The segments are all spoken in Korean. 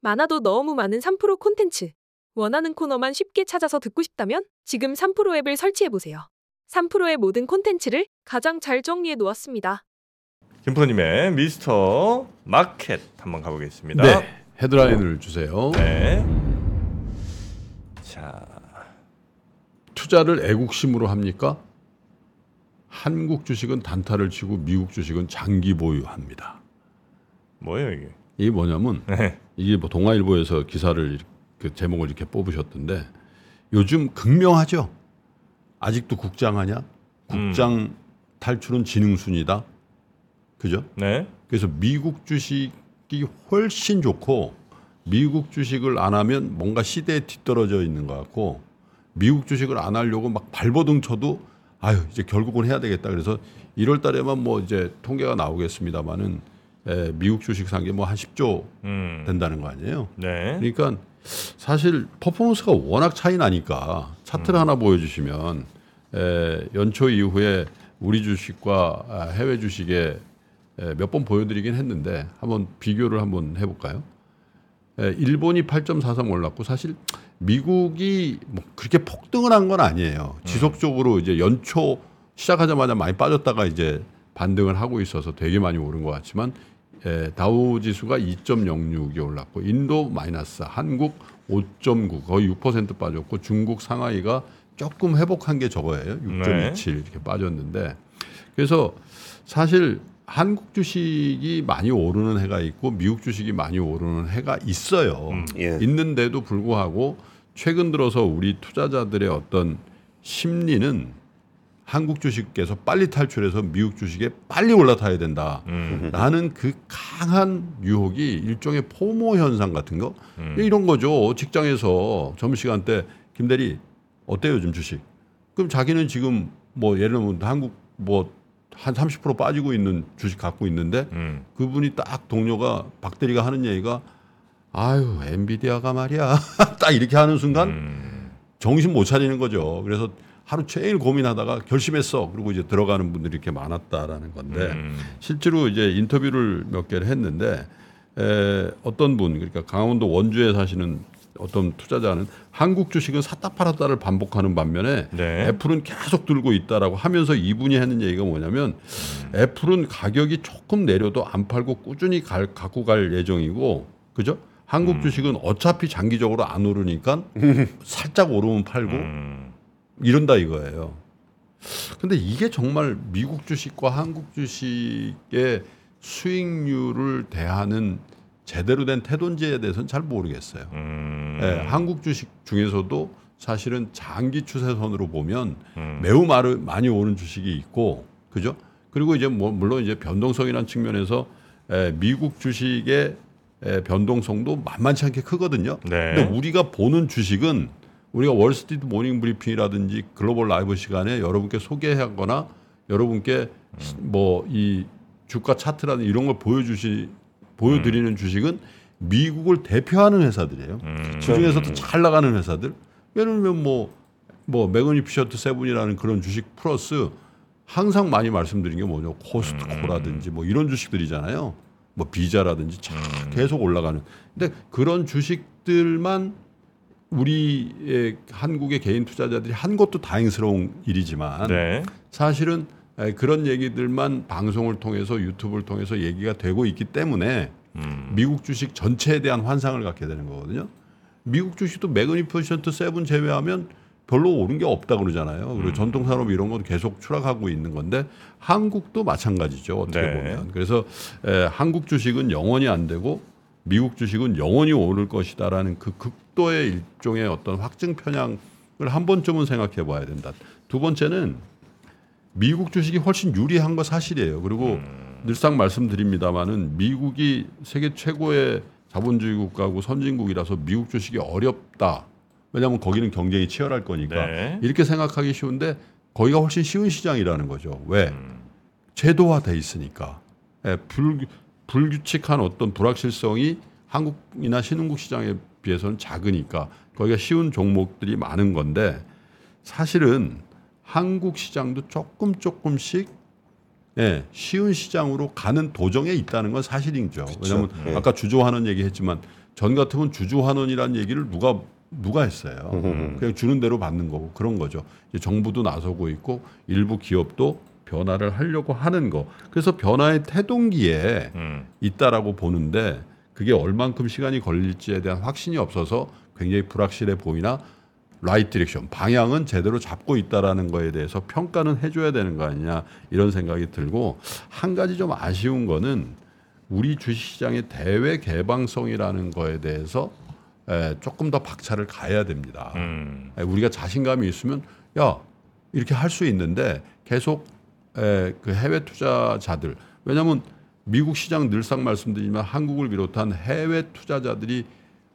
많아도 너무 많은 3프로 콘텐츠. 원하는 코너만 쉽게 찾아서 듣고 싶다면 지금 3프로 앱을 설치해보세요. 3프로의 모든 콘텐츠를 가장 잘 정리해 놓았습니다. 김프로님의 미스터 마켓 한번 가보겠습니다. 네. 헤드라인을 주세요. 네. 자, 투자를 애국심으로 합니까? 한국 주식은 단타를 치고 미국 주식은 장기 보유합니다. 뭐예요 이게? 이게 뭐냐면 네. 이게 뭐 동아일보에서 기사를 그 제목을 이렇게 뽑으셨던데 요즘 극명하죠. 아직도 국장하냐? 국장 탈출은 지능순이다. 그죠? 네. 그래서 미국 주식이 훨씬 좋고 미국 주식을 안 하면 뭔가 시대에 뒤떨어져 있는 것 같고 미국 주식을 안 하려고 막 발버둥 쳐도 아유 이제 결국은 해야 되겠다 그래서 1월 달에만 뭐 이제 통계가 나오겠습니다만은 에, 미국 주식 산 게 뭐 한 10조 음. 된다는 거 아니에요. 네. 그러니까 사실 퍼포먼스가 워낙 차이 나니까 차트를 하나 보여주시면 에, 연초 이후에 우리 주식과 아, 해외 주식에 몇 번 보여드리긴 했는데 한번 비교를 한번 해볼까요? 에, 일본이 8.43 올랐고 사실 미국이 뭐 그렇게 폭등을 한 건 아니에요. 지속적으로 이제 연초 시작하자마자 많이 빠졌다가 이제 반등을 하고 있어서 되게 많이 오른 것 같지만 에, 다우 지수가 2.06이 올랐고 인도 마이너스, 한국 5.9 거의 6% 빠졌고 중국 상하이가 조금 회복한 게 저거예요. 6.27 이렇게 빠졌는데 그래서 사실 한국 주식이 많이 오르는 해가 있고 미국 주식이 많이 오르는 해가 있어요. 예. 있는데도 불구하고 최근 들어서 우리 투자자들의 어떤 심리는 한국 주식에서 빨리 탈출해서 미국 주식에 빨리 올라타야 된다. 음. 라는 그 강한 유혹이 일종의 포모 현상 같은 거 음. 이런 거죠. 직장에서 점심시간 때 김대리 어때요 요즘 주식? 그럼 자기는 지금 뭐 예를 들면 한국 뭐 한 30% 빠지고 있는 주식 갖고 있는데 음. 그분이 딱 동료가 박 대리가 하는 얘기가 아유 엔비디아가 말이야 딱 이렇게 하는 순간 음. 정신 못 차리는 거죠. 그래서 하루 종일 고민하다가 결심했어. 그리고 이제 들어가는 분들이 이렇게 많았다라는 건데 음. 실제로 이제 인터뷰를 몇 개를 했는데 에, 어떤 분 그러니까 강원도 원주에 사시는 어떤 투자자는 한국 주식은 샀다 팔았다를 반복하는 반면에 네. 애플은 계속 들고 있다라고 하면서 이분이 하는 얘기가 뭐냐면 애플은 가격이 조금 내려도 안 팔고 꾸준히 갈- 갖고 갈 예정이고 그죠? 한국 음. 주식은 어차피 장기적으로 안 오르니까 살짝 오르면 팔고 음. 이런다 이거예요. 근데 이게 정말 미국 주식과 한국 주식의 수익률을 대하는 제대로 된 태도인지에 대해서는 잘 모르겠어요. 음. 예, 한국 주식 중에서도 사실은 장기 추세선으로 보면 음. 매우 마르, 많이 오는 주식이 있고, 그죠? 그리고 이제 뭐 물론 이제 변동성이라는 측면에서 에, 미국 주식의 에, 변동성도 만만치 않게 크거든요. 네. 근데 우리가 보는 주식은 우리가 월스트리트 모닝 브리핑이라든지 글로벌 라이브 시간에 여러분께 소개하거나 여러분께 뭐 이 주가 차트라든 이런 걸 보여주시 보여드리는 주식은 미국을 대표하는 회사들이에요. 음. 그 중에서도 잘 나가는 회사들. 예를 들면 뭐, 뭐, Magnificent Seven이라는 그런 주식 플러스 항상 많이 말씀드린 게 뭐죠. 코스트코라든지 뭐 이런 주식들이잖아요. 뭐 비자라든지 쫙 계속 올라가는. 근데 그런 주식들만 우리의 한국의 개인 투자자들이 한 것도 다행스러운 일이지만 네. 사실은 에, 그런 얘기들만 방송을 통해서 유튜브를 통해서 얘기가 되고 있기 때문에 음. 미국 주식 전체에 대한 환상을 갖게 되는 거거든요. 미국 주식도 Magnificent Seven 제외하면 별로 오른 게 없다 그러잖아요. 그리고 전통 산업 이런 건 계속 추락하고 있는 건데 한국도 마찬가지죠. 어떻게 네. 보면. 그래서 에, 한국 주식은 영원히 안 되고 미국 주식은 영원히 오를 것이다라는 그 극 도의 일종의 어떤 확증 편향을 한 번쯤은 생각해 봐야 된다. 두 번째는 미국 주식이 훨씬 유리한 거 사실이에요. 그리고 늘상 말씀드립니다만은 미국이 세계 최고의 자본주의 국가고 선진국이라서 미국 주식이 어렵다. 왜냐하면 거기는 경쟁이 치열할 거니까 네. 이렇게 생각하기 쉬운데 거기가 훨씬 쉬운 시장이라는 거죠. 왜? 음. 제도화돼 있으니까 예, 불, 불규칙한 어떤 불확실성이 한국이나 신흥국 시장에 비해서는 작으니까 거기가 쉬운 종목들이 많은 건데 사실은 한국 시장도 조금 조금씩 예, 쉬운 시장으로 가는 도정에 있다는 건 사실이죠. 왜냐하면 예. 아까 주조하는 얘기했지만 전 같으면 주주 환원이라는 얘기를 누가 누가 했어요. 그냥 주는 대로 받는 거고 그런 거죠. 이제 정부도 나서고 있고 일부 기업도 변화를 하려고 하는 거. 그래서 변화의 태동기에 음. 있다라고 보는데 그게 얼만큼 시간이 걸릴지에 대한 확신이 없어서 굉장히 불확실해 보이나 right direction 방향은 제대로 잡고 있다라는 거에 대해서 평가는 해줘야 되는 거 아니냐 이런 생각이 들고 한 가지 좀 아쉬운 거는 우리 주식시장의 대외 개방성이라는 거에 대해서 에, 조금 더 박차를 가야 됩니다. 음. 에, 우리가 자신감이 있으면 야 이렇게 할 수 있는데 계속 에, 그 해외 투자자들 왜냐하면 미국 시장 늘상 말씀드리지만 한국을 비롯한 해외 투자자들이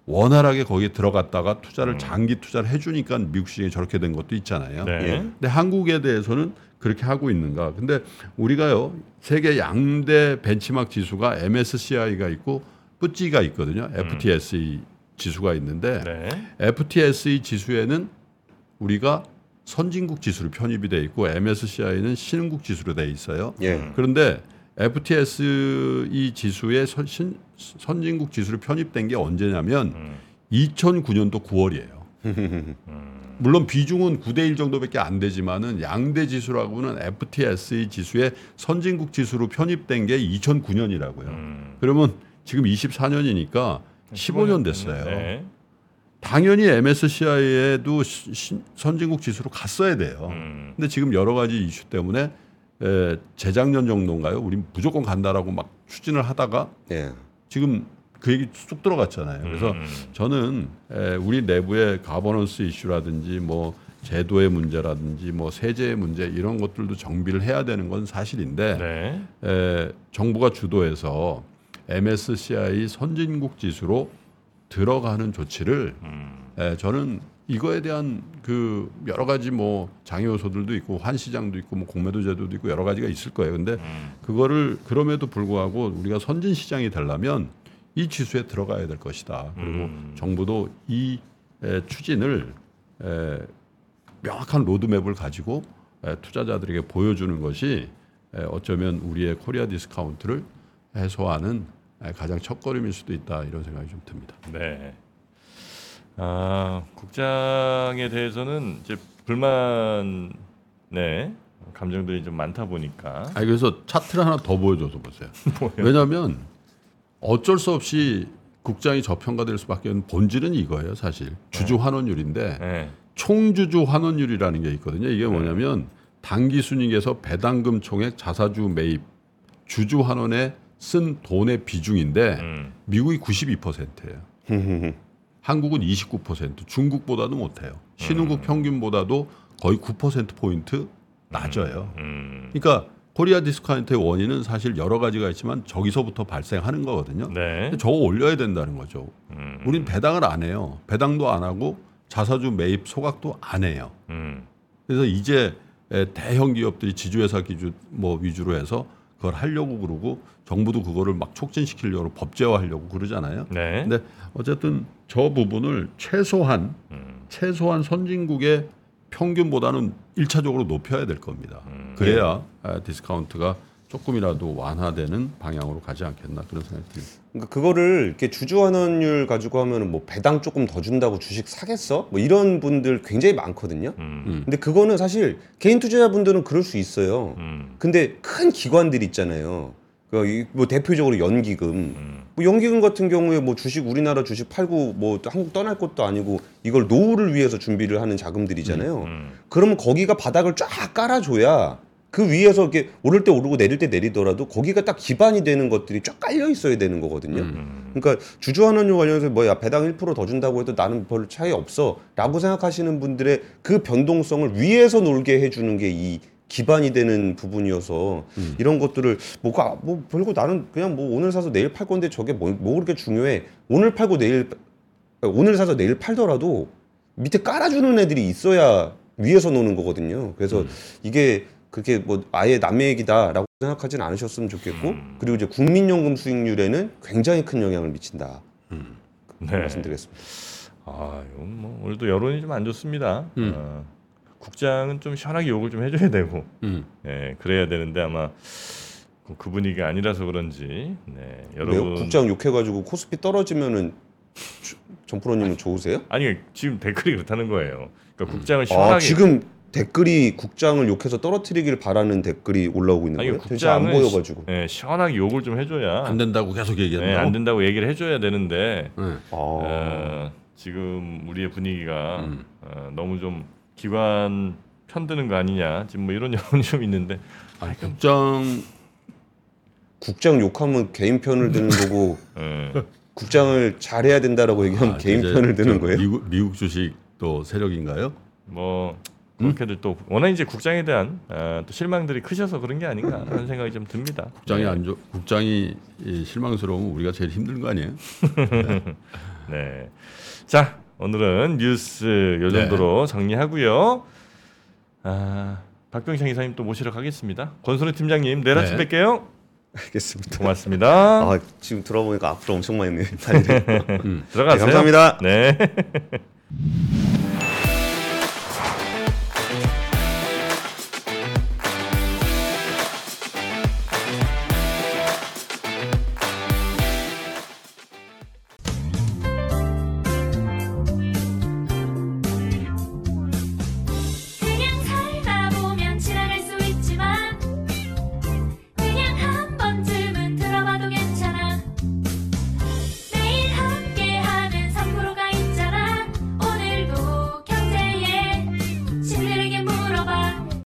원활하게 거기에 들어갔다가 투자를 장기 투자를 해주니까 미국 시장이 저렇게 된 것도 있잖아요. 네. 예. 근데 한국에 대해서는 그렇게 하고 있는가? 근데 우리가요 세계 양대 벤치마크 지수가 MSCI가 있고 뿌찌가 있거든요. FTSE 지수가 있는데 네. FTSE 지수에는 우리가 선진국 지수로 편입이 돼 있고 MSCI는 신흥국 지수로 돼 있어요. 예. 그런데 FTSE 지수에 선, 신- 선진국 지수로 편입된 게 언제냐면 음. 2009년도 9월이에요. 물론 비중은 9대 1 정도밖에 안 되지만은 양대 지수라고는 FTSE 지수의 선진국 지수로 편입된 게 2009년이라고요. 음. 그러면 지금 24년이니까 15년 됐어요. 네. 당연히 MSCI에도 선진국 지수로 갔어야 돼요. 음. 근데 지금 여러 가지 이슈 때문에 에, 재작년 정도인가요? 우리 무조건 간다라고 막 추진을 하다가 예. 지금 그 얘기 쑥 들어갔잖아요. 그래서 음. 저는 에, 우리 내부의 가버넌스 이슈라든지 뭐 제도의 문제라든지 뭐 세제의 문제 이런 것들도 정비를 해야 되는 건 사실인데 네. 에, 정부가 주도해서 MSCI 선진국 지수로 들어가는 조치를 음. 에, 저는 이거에 대한 그 여러 가지 뭐 장애 요소들도 있고 환시장도 있고 뭐 공매도 제도도 있고 여러 가지가 있을 거예요. 근데 음. 그거를 그럼에도 불구하고 우리가 선진 시장이 되려면 이 지수에 들어가야 될 것이다. 그리고 음. 정부도 이 에, 추진을 에, 명확한 로드맵을 가지고 에, 투자자들에게 보여주는 것이 에, 어쩌면 우리의 코리아 디스카운트를 해소하는 에, 가장 첫걸음일 수도 있다 이런 생각이 좀 듭니다. 네. 아, 국장에 대해서는 이제 불만 네. 감정들이 좀 많다 보니까 아니 그래서 차트를 하나 더 보여줘서 보세요. 왜냐하면 어쩔 수 없이 국장이 저평가될 수밖에 없는 본질은 이거예요, 사실 주주 환원율인데 네. 총주주 환원율이라는 게 있거든요. 이게 뭐냐면 단기 순이익에서 배당금 총액 자사주 매입 주주 환원에 쓴 돈의 비중인데 음. 미국이 92%예요. 한국은 29%, 중국보다도 못해요. 신흥국 평균보다도 거의 9% 포인트 낮아요. 음. 그러니까 코리아 디스카운트의 원인은 사실 여러 가지가 있지만 저기서부터 발생하는 거거든요. 네. 저거 올려야 된다는 거죠. 음. 우린 배당을 안 해요. 배당도 안 하고 자사주 매입 소각도 안 해요. 음. 그래서 이제 에, 대형 기업들이 지주회사 기준 뭐 위주로 해서 그걸 하려고 그러고 정부도 그거를 막 촉진시키려고 법제화하려고 그러잖아요. 네. 근데 어쨌든 저 부분을 최소한 음. 최소한 선진국의 평균보다는 일차적으로 높여야 될 겁니다. 음. 그래야 아, 디스카운트가 조금이라도 완화되는 방향으로 가지 않겠나 그런 생각이 듭니다. 그러니까 그거를 이렇게 주주 환원율 가지고 하면은 뭐 배당 조금 더 준다고 주식 사겠어? 뭐 이런 분들 굉장히 많거든요. 음. 근데 그거는 사실 개인 투자자분들은 그럴 수 있어요. 음. 근데 큰 기관들 있잖아요. 그뭐 대표적으로 연기금. 음. 뭐 연기금 같은 경우에 뭐 주식 우리나라 주식 팔고 뭐 한국 떠날 것도 아니고 이걸 노후를 위해서 준비를 하는 자금들이잖아요. 음. 그러면 거기가 바닥을 쫙 깔아줘야 그 위에서 이렇게 오를 때 오르고 내릴 때 내리더라도 거기가 딱 기반이 되는 것들이 쫙 깔려 있어야 되는 거거든요. 음. 그러니까 주주환원료 관련해서 뭐야 배당 1%더 준다고 해도 나는 별 차이 없어라고 생각하시는 분들의 그 변동성을 위에서 놀게 해주는 게 이 기반이 되는 부분이어서 이런 것들을 뭐가 뭐 별거 나는 그냥 뭐 오늘 사서 내일 팔 건데 저게 뭐, 뭐 그렇게 중요해 오늘 팔고 내일 오늘 사서 내일 팔더라도 밑에 깔아주는 애들이 있어야 위에서 노는 거거든요. 그래서 이게 그렇게 뭐 아예 남의 얘기다라고 생각하진 않으셨으면 좋겠고 음. 그리고 이제 국민연금 수익률에는 굉장히 큰 영향을 미친다. 네. 말씀드리겠습니다. 아, 이건 뭐 오늘도 여론이 좀 안 좋습니다. 음. 어, 국장은 좀 시원하게 욕을 좀 해줘야 되고, 음. 예, 그래야 되는데 아마 그- 그 분위기가 아니라서 그런지, 네, 여러분 국장 욕해가지고 코스피 떨어지면은 전 프로님은 좋으세요? 아니 지금 댓글이 그렇다는 거예요. 그러니까 국장을 아 시원하게 지금 댓글이 국장을 욕해서 떨어뜨리길 바라는 댓글이 올라오고 있는 아니 거예요? 도대체 안 국장은 보여가지고. 시, 예, 시원하게 욕을 좀 해줘야 안 된다고 계속 네, 얘기한다고. 안 된다고 얘기를 해줘야 되는데 네. 아, 어, 지금 우리의 분위기가 음. 어, 너무 좀 기관 편드는 거 아니냐 지금 뭐 이런 여론이 좀 있는데 아니, 국장 국장 욕하면 개인 편을 드는 거고 예. 국장을 잘해야 된다라고 얘기하면 아, 개인 이제 편을 드는 저 거예요? 미국, 미국 주식 또 세력인가요? 뭐 그렇게들 또 워낙 이제 국장에 대한 아, 또 실망들이 크셔서 그런 게 아닌가 하는 생각이 좀 듭니다. 국장이 네. 안 좋, 국장이 이 실망스러우면 우리가 제일 힘든 거 아니에요? 네. 자 오늘은 뉴스 요 정도로 정리하고요. 아 박병창 이사님 또 모시러 가겠습니다. 권순우 팀장님 내일 아침 네. 뵐게요. 알겠습니다. 고맙습니다. 아 지금 들어보니까 앞으로 엄청 많이 네. 들어가세요. 네, 감사합니다. 네.